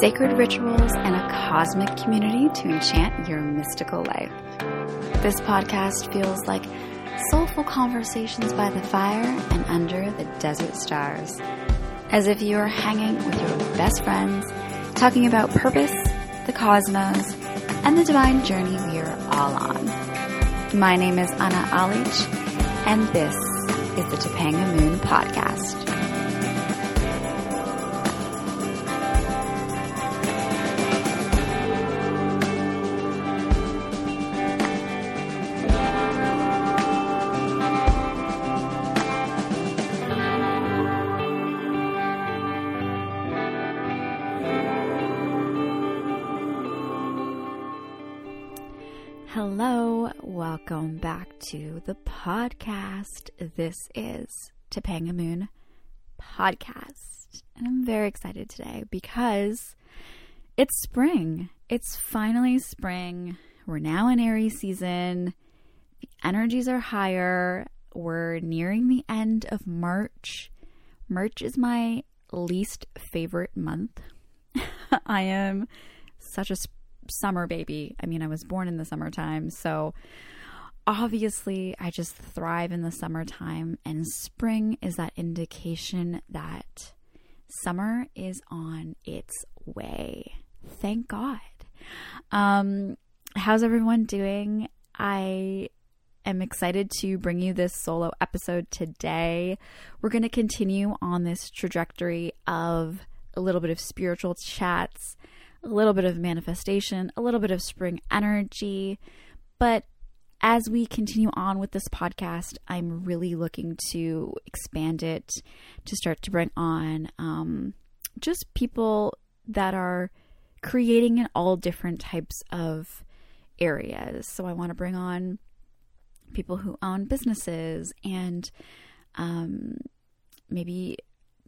sacred rituals, and a cosmic community to enchant your mystical life. This podcast feels like soulful conversations by the fire and under the desert stars, as if you are hanging with your best friends, talking about purpose, the cosmos, and the divine journey we are all on. My name is Anna Alich, and this is the Topanga Moon Podcast. To the podcast. This is Topanga Moon Podcast. And I'm very excited today because it's spring. It's finally spring. We're now in Aries season. The energies are higher. We're nearing the end of March. March is my least favorite month. I am such a summer baby. I mean, I was born in the summertime, so obviously I just thrive in the summertime, and spring is that indication that summer is on its way. Thank God. Um, how's everyone doing? I am excited to bring you this solo episode today. We're going to continue on this trajectory of a little bit of spiritual chats a little bit of manifestation, a little bit of spring energy. But as we continue on with this podcast, I'm really looking to expand it to start to bring on um, just people that are creating in all different types of areas. So I want to bring on people who own businesses and um, maybe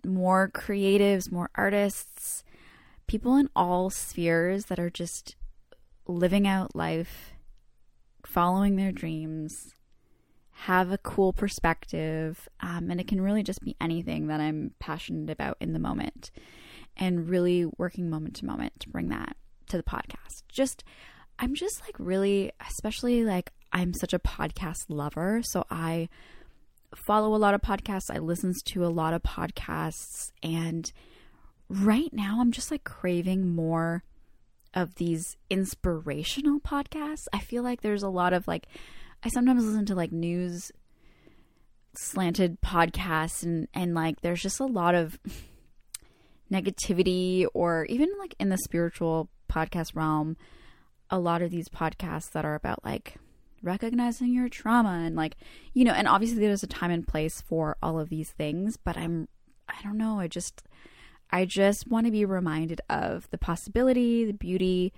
more creatives, more artists, people in all spheres that are just living out life, following their dreams, have a cool perspective, um, and it can really just be anything that I'm passionate about in the moment, and really working moment to moment to bring that to the podcast. Just, I'm just like really, especially like I'm such a podcast lover, so I follow a lot of podcasts, I listen to a lot of podcasts, and right now I'm just like craving more of these inspirational podcasts. I feel like there's a lot of like I sometimes listen to like news slanted podcasts and and like there's just a lot of negativity or even like in the spiritual podcast realm a lot of these podcasts that are about like recognizing your trauma and like you know and obviously there's a time and place for all of these things but I'm I don't know I just I just want to be reminded of the possibility, the beauty,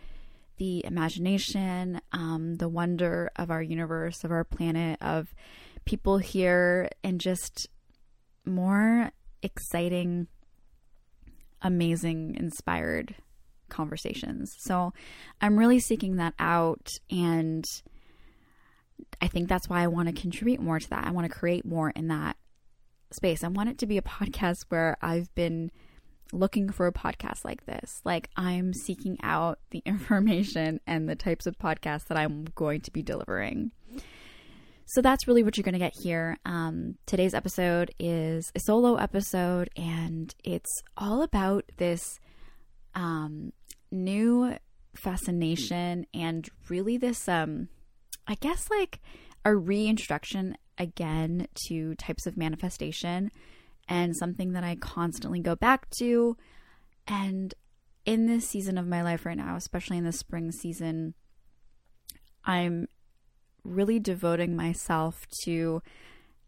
the imagination, um, the wonder of our universe, of our planet, of people here, and just more exciting, amazing, inspired conversations. So I'm really seeking that out. And I think that's why I want to contribute more to that. I want to create more in that space. I want it to be a podcast where I've been looking for a podcast like this. Like I'm seeking out the information and the types of podcasts that I'm going to be delivering. So that's really what you're going to get here. Um, today's episode is a solo episode, and it's all about this um, new fascination and really this, um, I guess, like a reintroduction again to types of manifestation and something that I constantly go back to. And in this season of my life right now, especially in the spring season, I'm really devoting myself to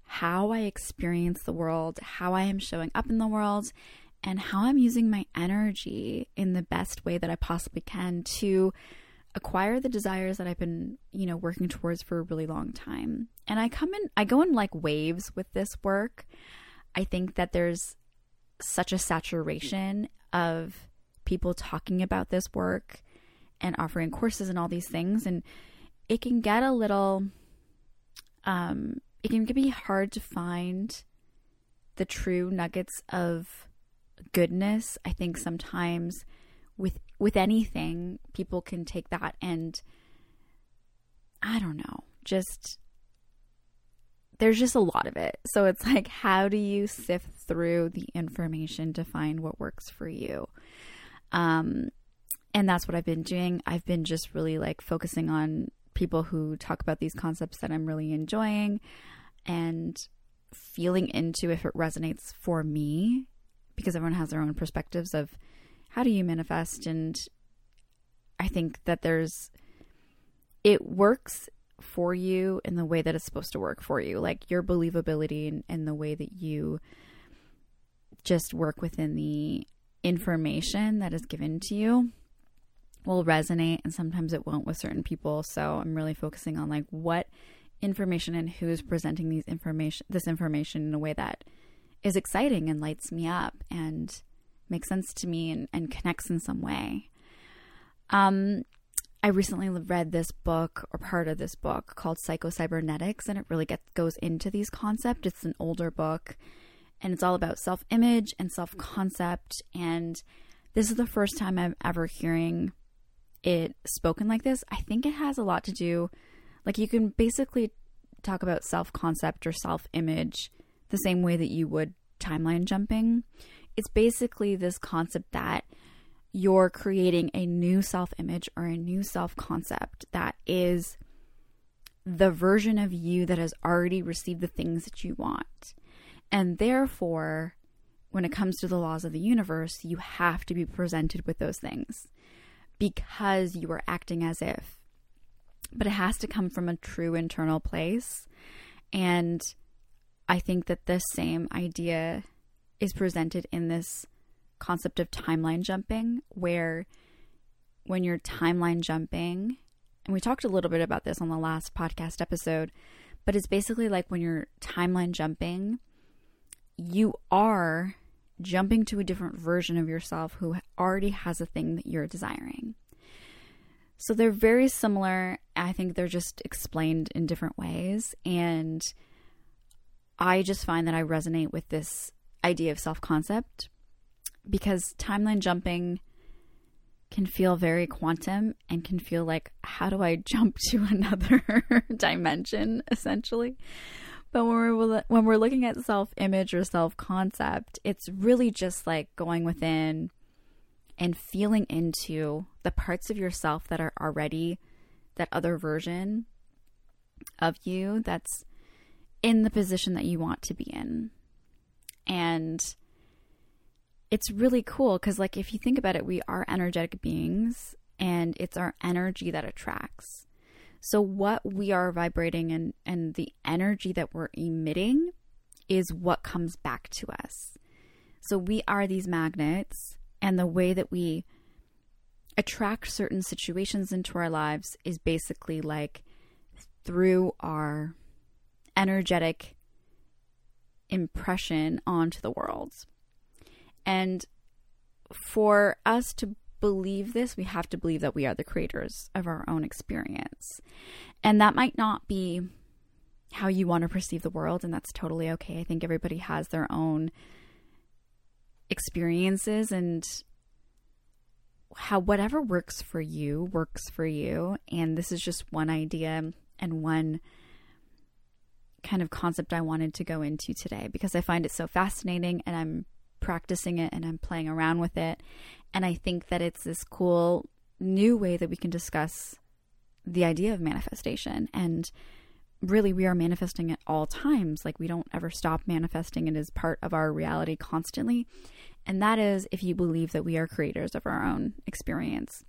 how I experience the world, how I am showing up in the world, and how I'm using my energy in the best way that I possibly can to acquire the desires that I've been, you know, working towards for a really long time. And I come in I go in like waves with this work. I think that there's such a saturation of people talking about this work and offering courses and all these things and it can get a little um it can be hard to find the true nuggets of goodness. I think sometimes with with anything, people can take that and I don't know, just there's just a lot of it. So it's like, how do you sift through the information to find what works for you? Um, and that's what I've been doing. I've been just really like focusing on people who talk about these concepts that I'm really enjoying and feeling into if it resonates for me because everyone has their own perspectives of how do you manifest and I think that there's it works for you in the way that it's supposed to work for you like your believability and, and the way that you just work within the information that is given to you will resonate and sometimes it won't with certain people. So i'm really focusing on like what information and who's presenting these information this information in a way that is exciting and lights me up and makes sense to me and, and connects in some way. Um i recently read this book or part of this book called psycho-cybernetics and it really gets goes into these concepts it's an older book and it's all about self-image and self-concept and this is the first time i'm ever hearing it spoken like this, I think it has a lot to do like you can basically talk about self-concept or self-image the same way that you would timeline jumping. It's basically this concept that you're creating a new self-image or a new self-concept that is the version of you that has already received the things that you want. And therefore, when it comes to the laws of the universe, you have to be presented with those things because you are acting as if. But it has to come from a true internal place. And I think that this same idea is presented in this concept of timeline jumping, where when you're timeline jumping, and we talked a little bit about this on the last podcast episode, but it's basically like when you're timeline jumping, you are jumping to a different version of yourself who already has a thing that you're desiring. So they're very similar. I think they're just explained in different ways. And I just find that I resonate with this idea of self concept because timeline jumping can feel very quantum and can feel like, how do I jump to another dimension, essentially? But when we're when we're looking at self image or self concept, it's really just like going within and feeling into the parts of yourself that are already that other version of you that's in the position that you want to be in. And it's really cool because, like, if you think about it, we are energetic beings and it's our energy that attracts. So, what we are vibrating and, and the energy that we're emitting is what comes back to us. So, we are these magnets, and the way that we attract certain situations into our lives is basically like through our energetic impression onto the world. And for us to believe this, we have to believe that we are the creators of our own experience. And that might not be how you want to perceive the world, and that's totally okay. I think everybody has their own experiences and how whatever works for you works for you. And this is just one idea and one kind of concept I wanted to go into today because I find it so fascinating and I'm practicing it and I'm playing around with it. And I think that it's this cool new way that we can discuss the idea of manifestation. And really, we are manifesting at all times. Like, we don't ever stop manifesting, it is part of our reality constantly. And that is if you believe that we are creators of our own experience.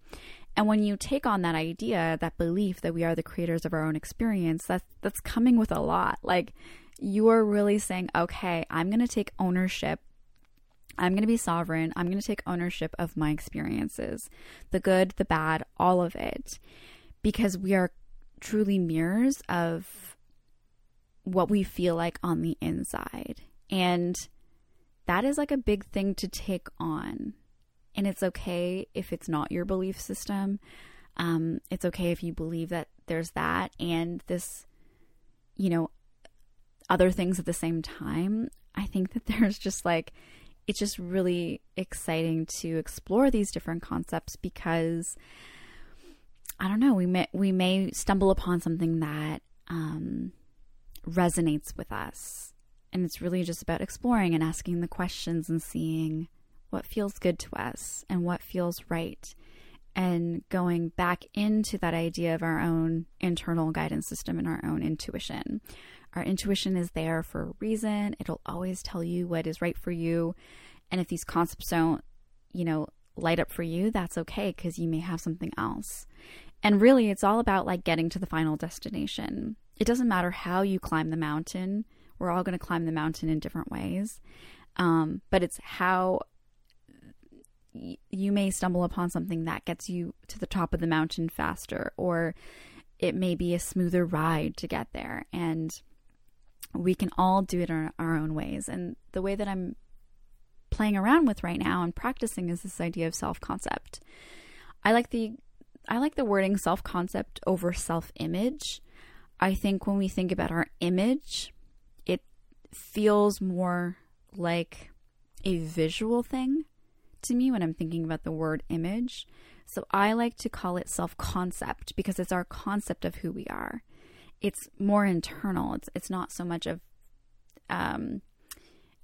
And when you take on that idea, that belief that we are the creators of our own experience, that's that's coming with a lot. Like you are really saying, "Okay, I'm going to take ownership I'm going to be sovereign. I'm going to take ownership of my experiences, the good, the bad, all of it, because we are truly mirrors of what we feel like on the inside. And that is like a big thing to take on. And it's okay if it's not your belief system. Um, it's okay if you believe that there's that and this, you know, other things at the same time. I think that there's just like, it's just really exciting to explore these different concepts because I don't know, we may we may stumble upon something that um, resonates with us. And it's really just about exploring and asking the questions and seeing what feels good to us and what feels right and going back into that idea of our own internal guidance system and our own intuition. Our intuition is there for a reason. It'll always tell you what is right for you. And if these concepts don't, you know, light up for you, that's okay because you may have something else. And really, it's all about like getting to the final destination. It doesn't matter how you climb the mountain. We're all going to climb the mountain in different ways. Um, but it's how you may stumble upon something that gets you to the top of the mountain faster, or it may be a smoother ride to get there. And we can all do it in our own ways. And the way that I'm playing around with right now and practicing is this idea of self concept. I like the I like the wording self concept over self image. I think when we think about our image, it feels more like a visual thing to me when I'm thinking about the word image. So I like to call it self concept because it's our concept of who we are. It's more internal. It's it's not so much of um,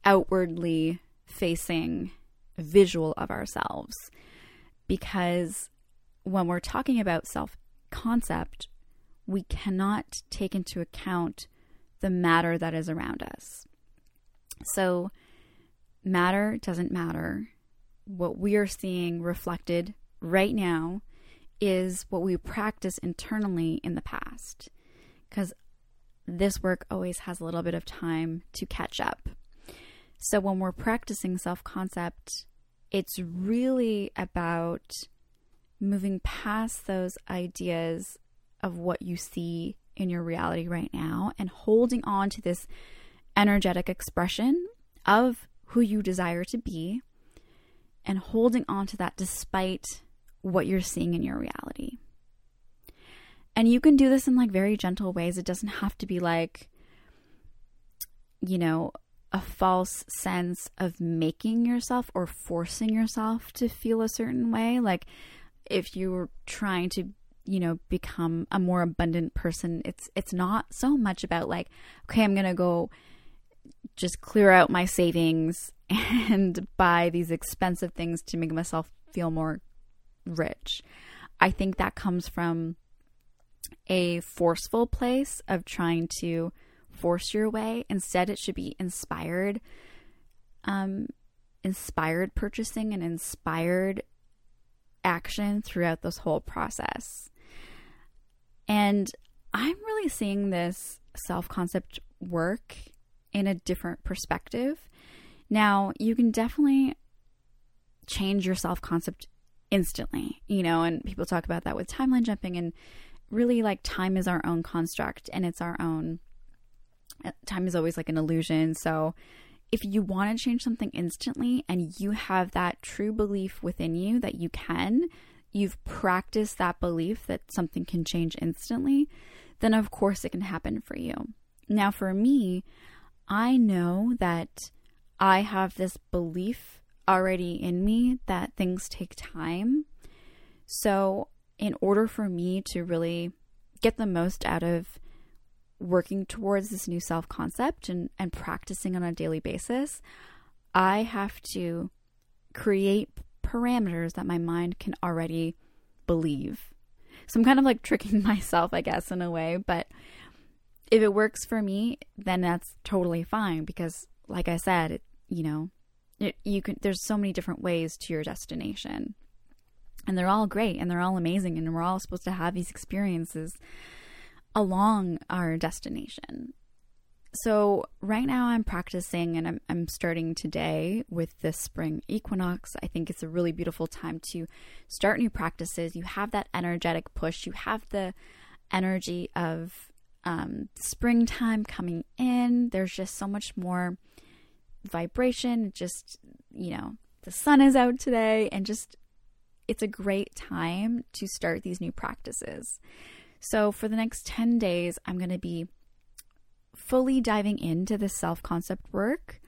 outwardly facing visual of ourselves because when we're talking about self concept, we cannot take into account the matter that is around us. So, matter doesn't matter what we are seeing reflected right now is what we practice internally in the past. Because this work always has a little bit of time to catch up. So when we're practicing self concept, it's really about moving past those ideas of what you see in your reality right now and holding on to this energetic expression of who you desire to be and holding on to that despite what you're seeing in your reality. And you can do this in like very gentle ways. It doesn't have to be like, you know, a false sense of making yourself or forcing yourself to feel a certain way. Like if you're trying to, you know, become a more abundant person, it's it's not so much about like, okay, I'm going to go just clear out my savings and buy these expensive things to make myself feel more rich. I think that comes from a forceful place of trying to force your way. Instead, it should be inspired, um, inspired purchasing and inspired action throughout this whole process. And I'm really seeing this self concept work in a different perspective now, you can definitely change your self concept instantly, you know, and people talk about that with timeline jumping and really like time is our own construct and it's our own uh, time is always like an illusion. So, if you want to change something instantly and you have that true belief within you that you can, you've practiced that belief that something can change instantly, then of course it can happen for you. Now, for me, I know that I have this belief already in me that things take time. So, in order for me to really get the most out of working towards this new self concept and, and practicing on a daily basis, I have to create parameters that my mind can already believe. So I'm kind of like tricking myself, I guess, in a way. But if it works for me, then that's totally fine because like I said, it, you know, you can. There's so many different ways to your destination, and they're all great and they're all amazing, and we're all supposed to have these experiences along our destination. So right now I'm practicing and I'm, I'm starting today with the spring equinox. I think it's a really beautiful time to start new practices. You have that energetic push. You have the energy of um, springtime coming in. There's just so much more vibration. Just, you know, the sun is out today and just it's a great time to start these new practices. So, for the next 10 days, I'm going to be fully diving into the self concept work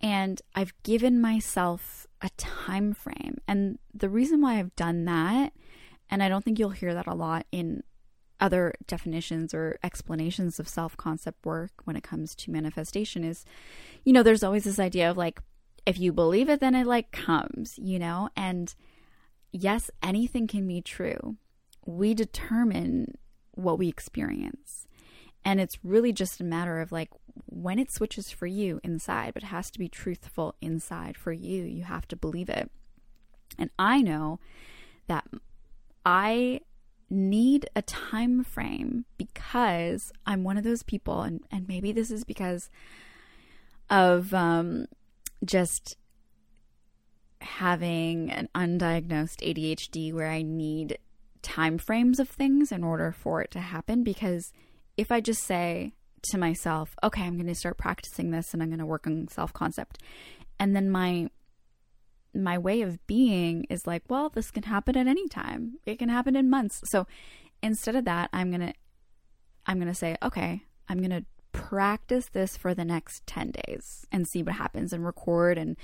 And I've given myself a time frame. And the reason why I've done that, and I don't think you'll hear that a lot in other definitions or explanations of self concept work when it comes to manifestation, is, you know, there's always this idea of like, if you believe it, then it like comes, you know? And yes, anything can be true. We determine what we experience. And it's really just a matter of like when it switches for you inside, but it has to be truthful inside for you. You have to believe it. And I know that I need a time frame because I'm one of those people, and, and maybe this is because of um, just having an undiagnosed ADHD where I need time frames of things in order for it to happen because if I just say to myself, okay, I'm going to start practicing this and I'm going to work on self-concept. And then my my way of being is like, well, this can happen at any time. It can happen in months. So instead of that, I'm going to I'm going to say, okay, I'm going to practice this for the next 10 days and see what happens and record and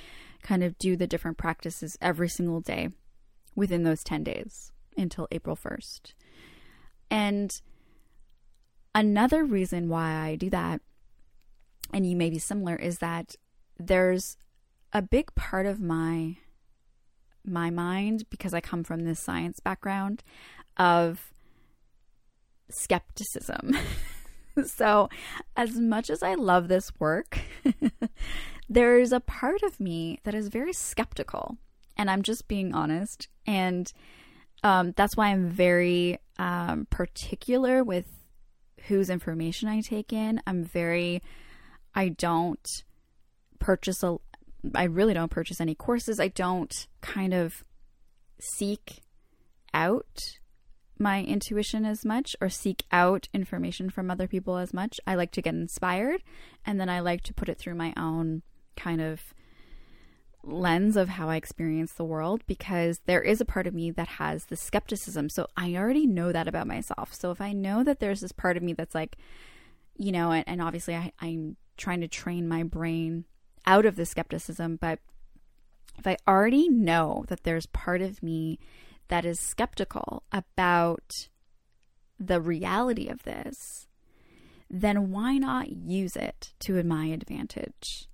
kind of do the different practices every single day within those 10 days until April 1st. And Another reason why I do that, and you may be similar, is that there's a big part of my my mind because I come from this science background of skepticism. so, as much as I love this work, there's a part of me that is very skeptical, and I'm just being honest. And um, that's why I'm very um, particular with whose information I take in. I'm very, I don't purchase a, I really don't purchase any courses. I don't kind of seek out my intuition as much or seek out information from other people as much. I like to get inspired and then I like to put it through my own kind of lens of how I experience the world because there is a part of me that has the skepticism. So I already know that about myself. So if I know that there's this part of me that's like, you know, and, and obviously I, I'm trying to train my brain out of the skepticism, but if I already know that there's part of me that is skeptical about the reality of this, then why not use it to my advantage?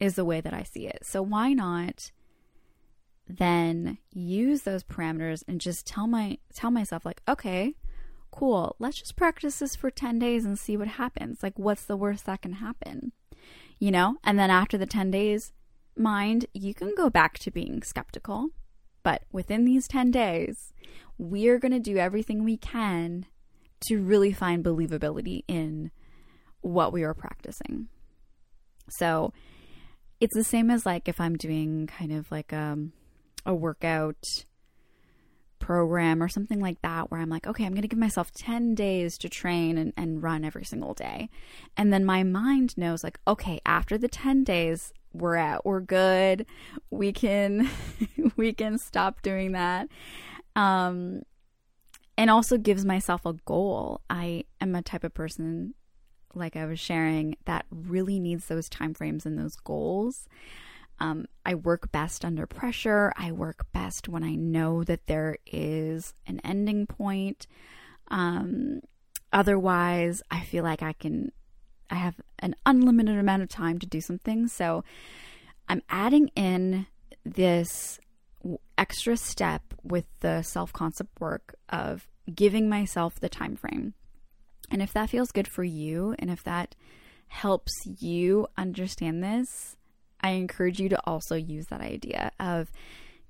is the way that I see it. So why not then use those parameters and just tell my tell myself like, okay, cool, let's just practice this for 10 days and see what happens. Like what's the worst that can happen? You know? And then after the 10 days, mind, you can go back to being skeptical, but within these 10 days, we're going to do everything we can to really find believability in what we are practicing. So, it's the same as like if I'm doing kind of like um, a workout program or something like that where I'm like, okay, I'm going to give myself 10 days to train and, and run every single day. And then my mind knows, like, okay, after the 10 days, we're at, we're good. We can, we can stop doing that. Um, and also gives myself a goal. I am a type of person like I was sharing, that really needs those time frames and those goals. Um, I work best under pressure. I work best when I know that there is an ending point. Um, otherwise, I feel like I can, I have an unlimited amount of time to do something. So I'm adding in this extra step with the self concept work of giving myself the time frame. And if that feels good for you and if that helps you understand this, I encourage you to also use that idea of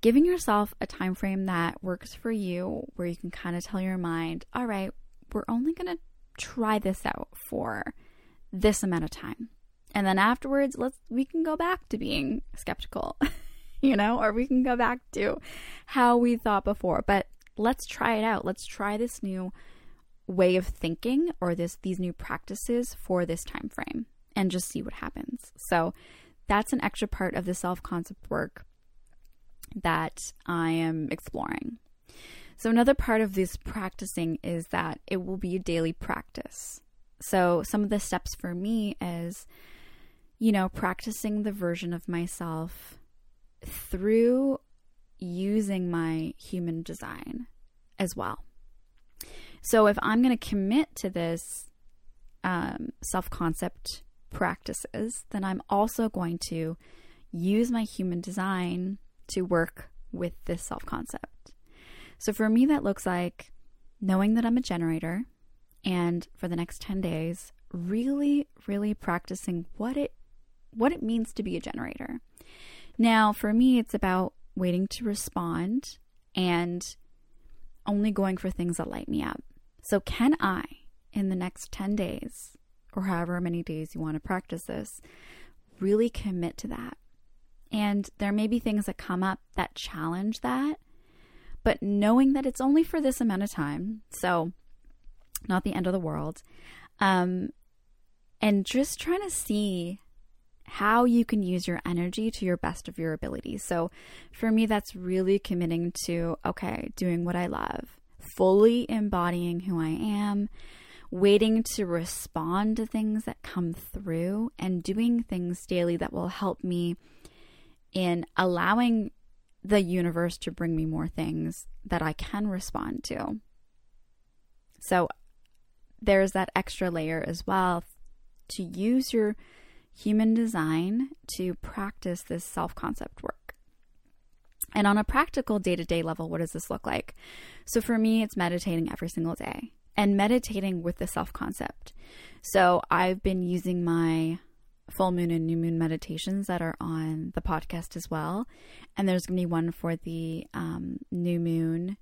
giving yourself a time frame that works for you where you can kind of tell your mind, all right, we're only going to try this out for this amount of time. And then afterwards, let's we can go back to being skeptical, you know, or we can go back to how we thought before. But let's try it out. Let's try this new way of thinking or this these new practices for this time frame and just see what happens. So that's an extra part of the self-concept work that I am exploring. So another part of this practicing is that it will be a daily practice. So some of the steps for me is you know, practicing the version of myself through using my human design as well. So if I'm going to commit to this um, self concept practices, then I'm also going to use my human design to work with this self concept. So for me, that looks like knowing that I'm a generator and for the next 10 days, really, really practicing what it what it means to be a generator. Now, for me, it's about waiting to respond and only going for things that light me up. So, can I, in the next 10 days, or however many days you want to practice this, really commit to that? And there may be things that come up that challenge that, but knowing that it's only for this amount of time, so not the end of the world, um, and just trying to see how you can use your energy to your best of your ability. So for me, that's really committing to, okay, doing what I love, fully embodying who I am, waiting to respond to things that come through, and doing things daily that will help me in allowing the universe to bring me more things that I can respond to. So there's that extra layer as well to use your human design to practice this self concept work. And on a practical day to day level, what does this look like? So for me, it's meditating every single day and meditating with the self concept. So I've been using my full moon and new moon meditations that are on the podcast as well. And there's going to be one for the um, new moon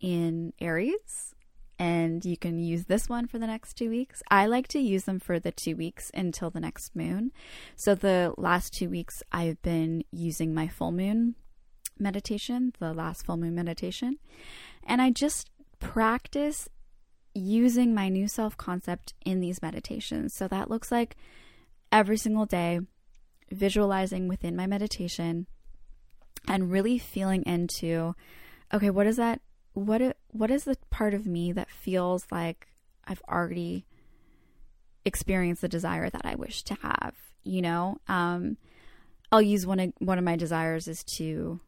in Aries and you can use this one for the next two weeks. I like to use them for the two weeks until the next moon. So, the last two weeks, I've been using my full moon meditation, the last full moon meditation, and I just practice using my new self concept in these meditations. So, that looks like every single day visualizing within my meditation and really feeling into okay, what is that what what is the part of me that feels like I've already experienced the desire that I wish to have, you know? Um I'll use one of one of my desires is to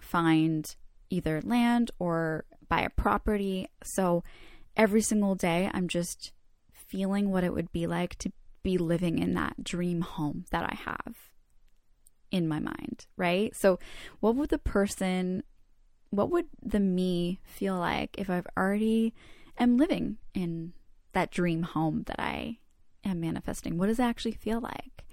find either land or buy a property. So every single day I'm just feeling what it would be like to be living in that dream home that I have in my mind, right? So what would the person what would the me feel like if I've already am living in that dream home that I am manifesting? What does it actually feel like?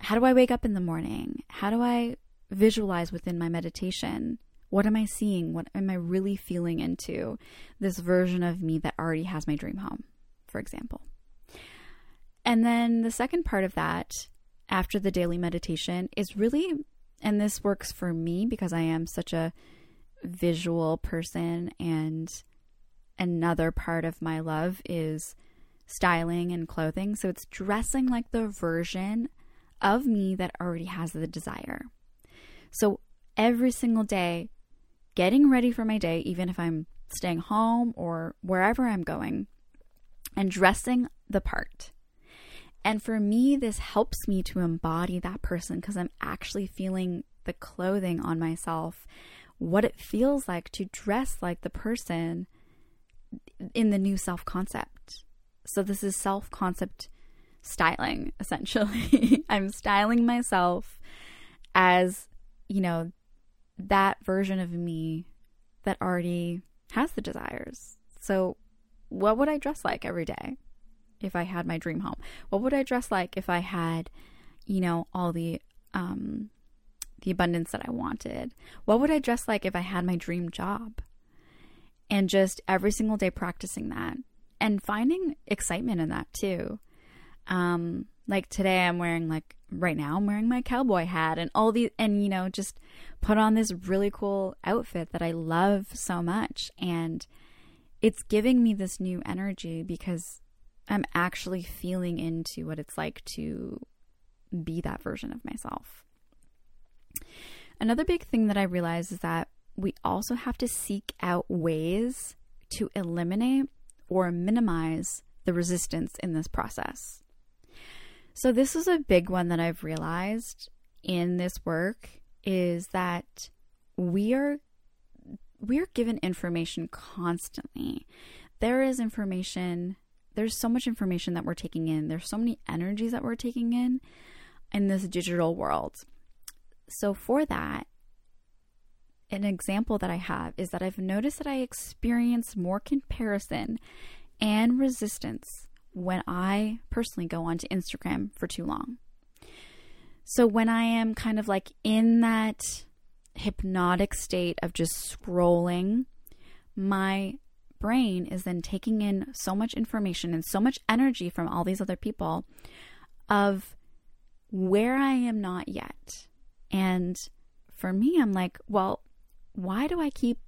How do I wake up in the morning? How do I visualize within my meditation? What am I seeing? What am I really feeling into this version of me that already has my dream home, for example? And then the second part of that, after the daily meditation, is really, and this works for me because I am such a visual person and another part of my love is styling and clothing. So it's dressing like the version of me that already has the desire. So every single day, getting ready for my day, even if I'm staying home or wherever I'm going, and dressing the part. And for me, this helps me to embody that person because I'm actually feeling the clothing on myself what it feels like to dress like the person in the new self concept. So, this is self concept styling, essentially. I'm styling myself as, you know, that version of me that already has the desires. So, what would I dress like every day if I had my dream home? What would I dress like if I had, you know, all the um, the abundance that I wanted? What would I dress like if I had my dream job? And just every single day practicing that and finding excitement in that too. Um, like today, I'm wearing, like, right now, I'm wearing my cowboy hat and all these, and you know, just put on this really cool outfit that I love so much. And it's giving me this new energy because I'm actually feeling into what it's like to be that version of myself. Another big thing that I realize is that we also have to seek out ways to eliminate or minimize the resistance in this process. So, this is a big one that I've realized in this work is that we are we are given information constantly. There is information, there's so much information that we're taking in. There's so many energies that we're taking in in this digital world. So for that, an example that I have is that I've noticed that I experience more comparison and resistance when I personally go onto Instagram for too long. So when I am kind of like in that hypnotic state of just scrolling, my brain is then taking in so much information and so much energy from all these other people of where I am not yet. And for me, I'm like, well, why do I keep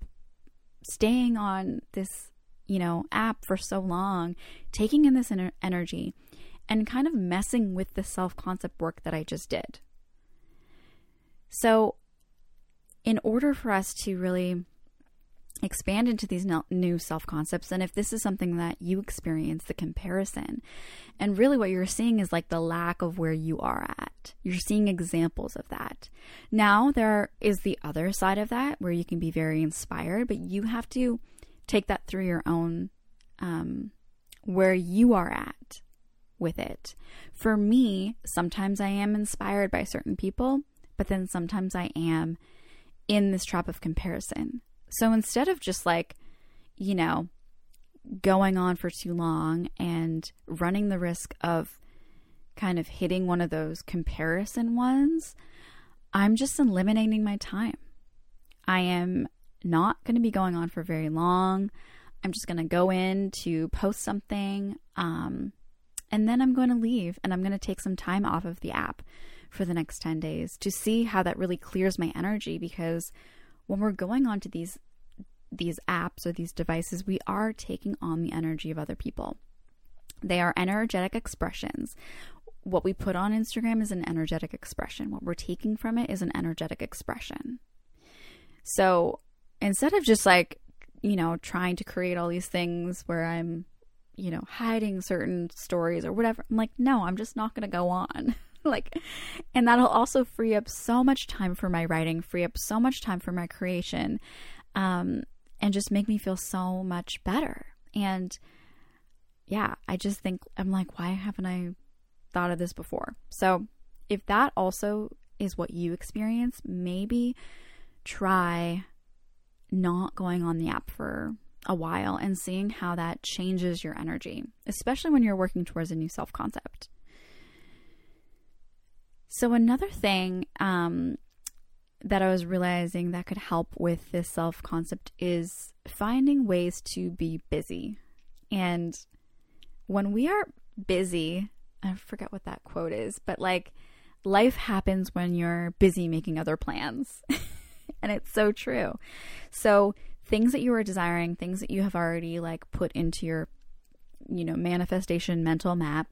staying on this, you know, app for so long, taking in this energy and kind of messing with the self concept work that I just did? So, in order for us to really expand into these new self concepts and if this is something that you experience the comparison and really what you're seeing is like the lack of where you are at you're seeing examples of that now there is the other side of that where you can be very inspired but you have to take that through your own um, where you are at with it for me sometimes i am inspired by certain people but then sometimes i am in this trap of comparison so instead of just like, you know, going on for too long and running the risk of kind of hitting one of those comparison ones, I'm just eliminating my time. I am not going to be going on for very long. I'm just going to go in to post something um, and then I'm going to leave and I'm going to take some time off of the app for the next 10 days to see how that really clears my energy because when we're going onto these these apps or these devices, we are taking on the energy of other people. They are energetic expressions. What we put on Instagram is an energetic expression. What we're taking from it is an energetic expression. So instead of just like, you know, trying to create all these things where I'm, you know, hiding certain stories or whatever, I'm like, no, I'm just not going to go on. like and that'll also free up so much time for my writing free up so much time for my creation um, and just make me feel so much better and yeah i just think i'm like why haven't i thought of this before so if that also is what you experience maybe try not going on the app for a while and seeing how that changes your energy, especially when you're working towards a new self concept. So, another thing um, that I was realizing that could help with this self concept is finding ways to be busy. And when we are busy, I forget what that quote is, but like life happens when you're busy making other plans. and it's so true. So, things that you are desiring, things that you have already like put into your you know, manifestation mental map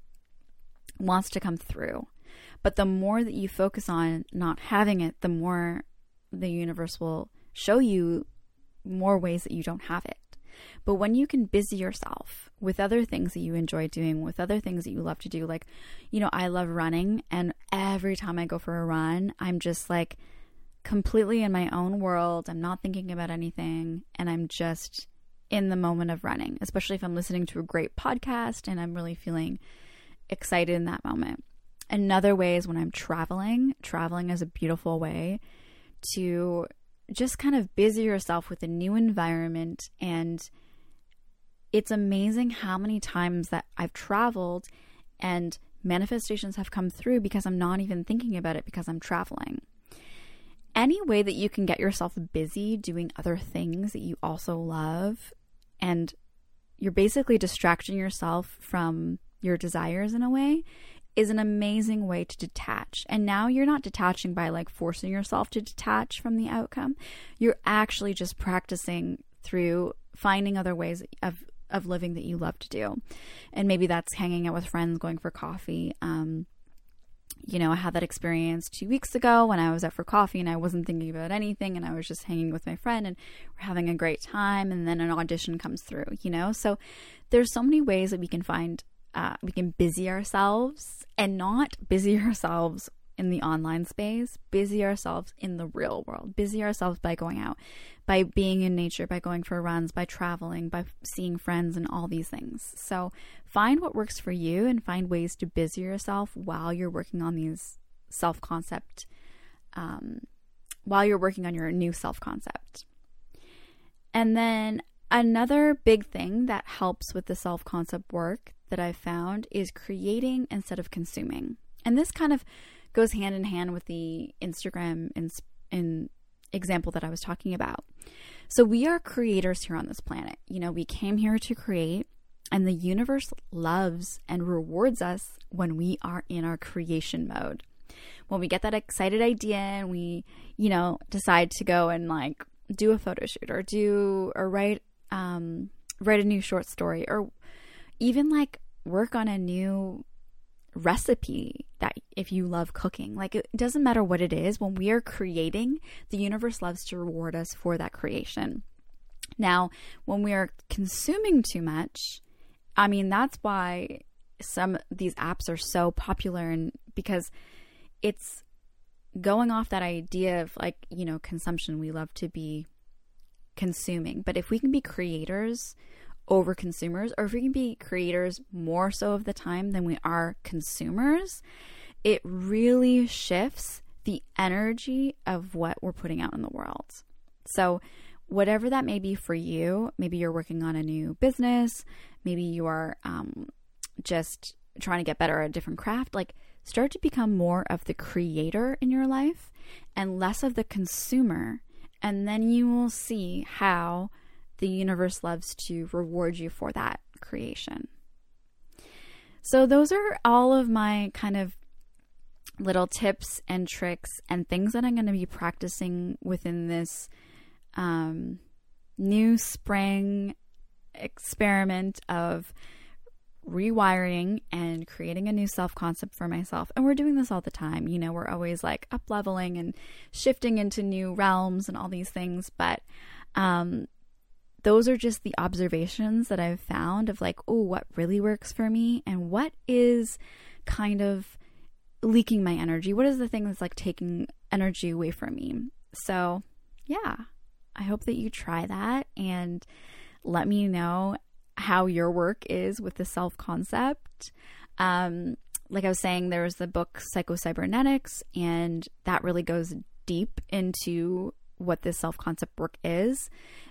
wants to come through. But the more that you focus on not having it, the more the universe will show you more ways that you don't have it. But when you can busy yourself with other things that you enjoy doing, with other things that you love to do, like, you know, I love running, and every time I go for a run, I'm just like completely in my own world. I'm not thinking about anything, and I'm just in the moment of running, especially if I'm listening to a great podcast and I'm really feeling excited in that moment. Another way is when I'm traveling. Traveling is a beautiful way to just kind of busy yourself with a new environment. And it's amazing how many times that I've traveled and manifestations have come through because I'm not even thinking about it because I'm traveling. Any way that you can get yourself busy doing other things that you also love, and you're basically distracting yourself from your desires in a way, is an amazing way to detach. And now you're not detaching by like forcing yourself to detach from the outcome. You're actually just practicing through finding other ways of of living that you love to do. And maybe that's hanging out with friends, going for coffee. Um, you know, I had that experience two weeks ago when I was out for coffee and I wasn't thinking about anything and I was just hanging with my friend and we're having a great time and then an audition comes through, you know? So there's so many ways that we can find uh, we can busy ourselves and not busy ourselves in the online space, busy ourselves in the real world, busy ourselves by going out, by being in nature, by going for runs, by traveling, by seeing friends, and all these things. So find what works for you and find ways to busy yourself while you're working on these self concept, um, while you're working on your new self concept. And then another big thing that helps with the self concept work that I've found is creating instead of consuming. And this kind of goes hand in hand with the Instagram in, in example that I was talking about. So we are creators here on this planet. You know, we came here to create, and the universe loves and rewards us when we are in our creation mode. When we get that excited idea and we, you know, decide to go and like do a photo shoot or do or write um write a new short story or even like work on a new recipe that if you love cooking. Like it doesn't matter what it is when we are creating the universe loves to reward us for that creation. Now when we are consuming too much i mean that's why some these apps are so popular and because it's going off that idea of like you know consumption. We love to be consuming. But if we can be creators over consumers, or if we can be creators more so of the time than we are consumers, it really shifts the energy of what we're putting out in the world. So, whatever that may be for you, maybe you're working on a new business, maybe you are um, just trying to get better at a different craft, like start to become more of the creator in your life and less of the consumer. And then you will see how the universe loves to reward you for that creation. So, those are all of my kind of little tips and tricks and things that I'm going to be practicing within this um, new spring experiment of rewiring and creating a new self concept for myself. And we're doing this all the time. You know, we're always like up leveling and shifting into new realms and all these things. But um, those are just the observations that I've found of like, oh, what really works for me and what is kind of leaking my energy. What is the thing that's like taking energy away from me? So, yeah, I hope that you try that and let me know how your work is with the self concept. Um, like I was saying, there's the book Psycho-Cybernetics, and that really goes deep into what this self concept work is.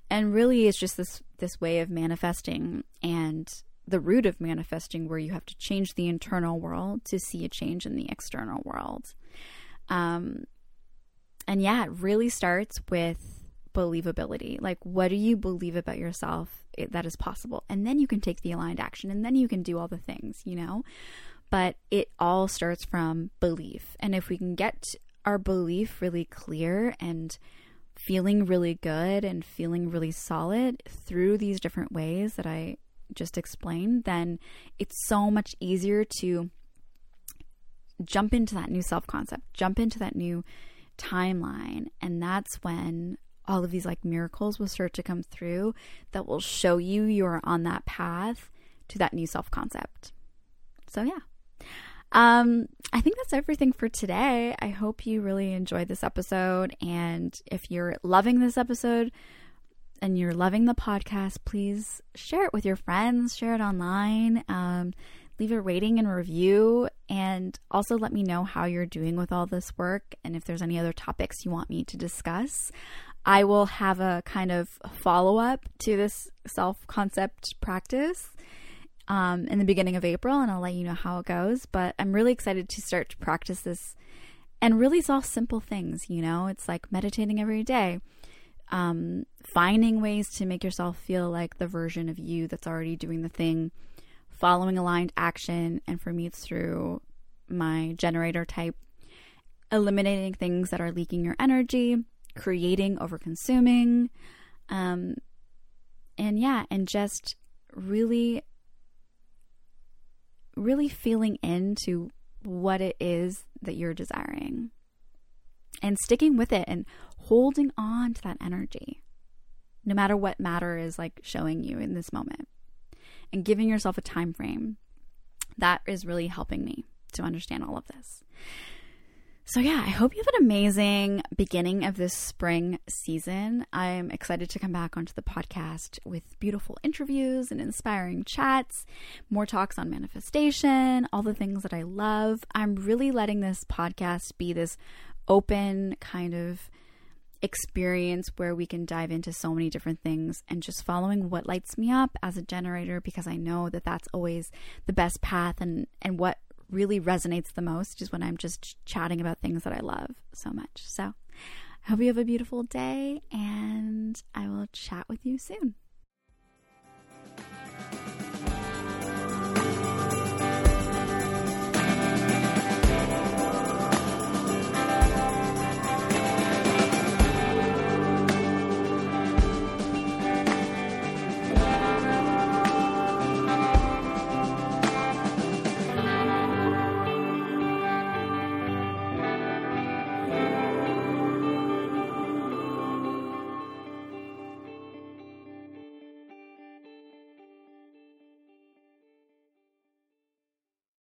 And really it's just this this way of manifesting and the root of manifesting where you have to change the internal world to see a change in the external world. Um and yeah it really starts with believability. Like what do you believe about yourself that is possible? And then you can take the aligned action and then you can do all the things you know? But it all starts from belief. And if we can get our belief really clear and feeling really good and feeling really solid through these different ways that I just explained, then it's so much easier to jump into that new self concept, jump into that new timeline. And that's when all of these like miracles will start to come through that will show you you're on that path to that new self concept. So, yeah. Um, I think that's everything for today. I hope you really enjoyed this episode. And if you're loving this episode and you're loving the podcast, please share it with your friends, share it online, um, leave a rating and review, and also let me know how you're doing with all this work and if there's any other topics you want me to discuss. I will have a kind of follow up to this self concept practice um, in the beginning of April, and I'll let you know how it goes. But I'm really excited to start to practice this. And really, it's all simple things, you know? It's like meditating every day, um, finding ways to make yourself feel like the version of you that's already doing the thing, following aligned action. And for me, it's through my generator type, eliminating things that are leaking your energy, creating over consuming. Um, and yeah, and just really really feeling into what it is that you're desiring and sticking with it and holding on to that energy, no matter what matter is like showing you in this moment, and giving yourself a time frame. that is really helping me to understand all of this. So, yeah, I hope you have an amazing beginning of this spring season. I'm excited to come back onto the podcast with beautiful interviews and inspiring chats, more talks on manifestation, all the things that I love. I'm really letting this podcast be this open kind of experience where we can dive into so many different things and just following what lights me up as a generator because I know that that's always the best path and and what really resonates the most is when I'm just chatting about things that I love so much. So, I hope you have a beautiful day and I will chat with you soon.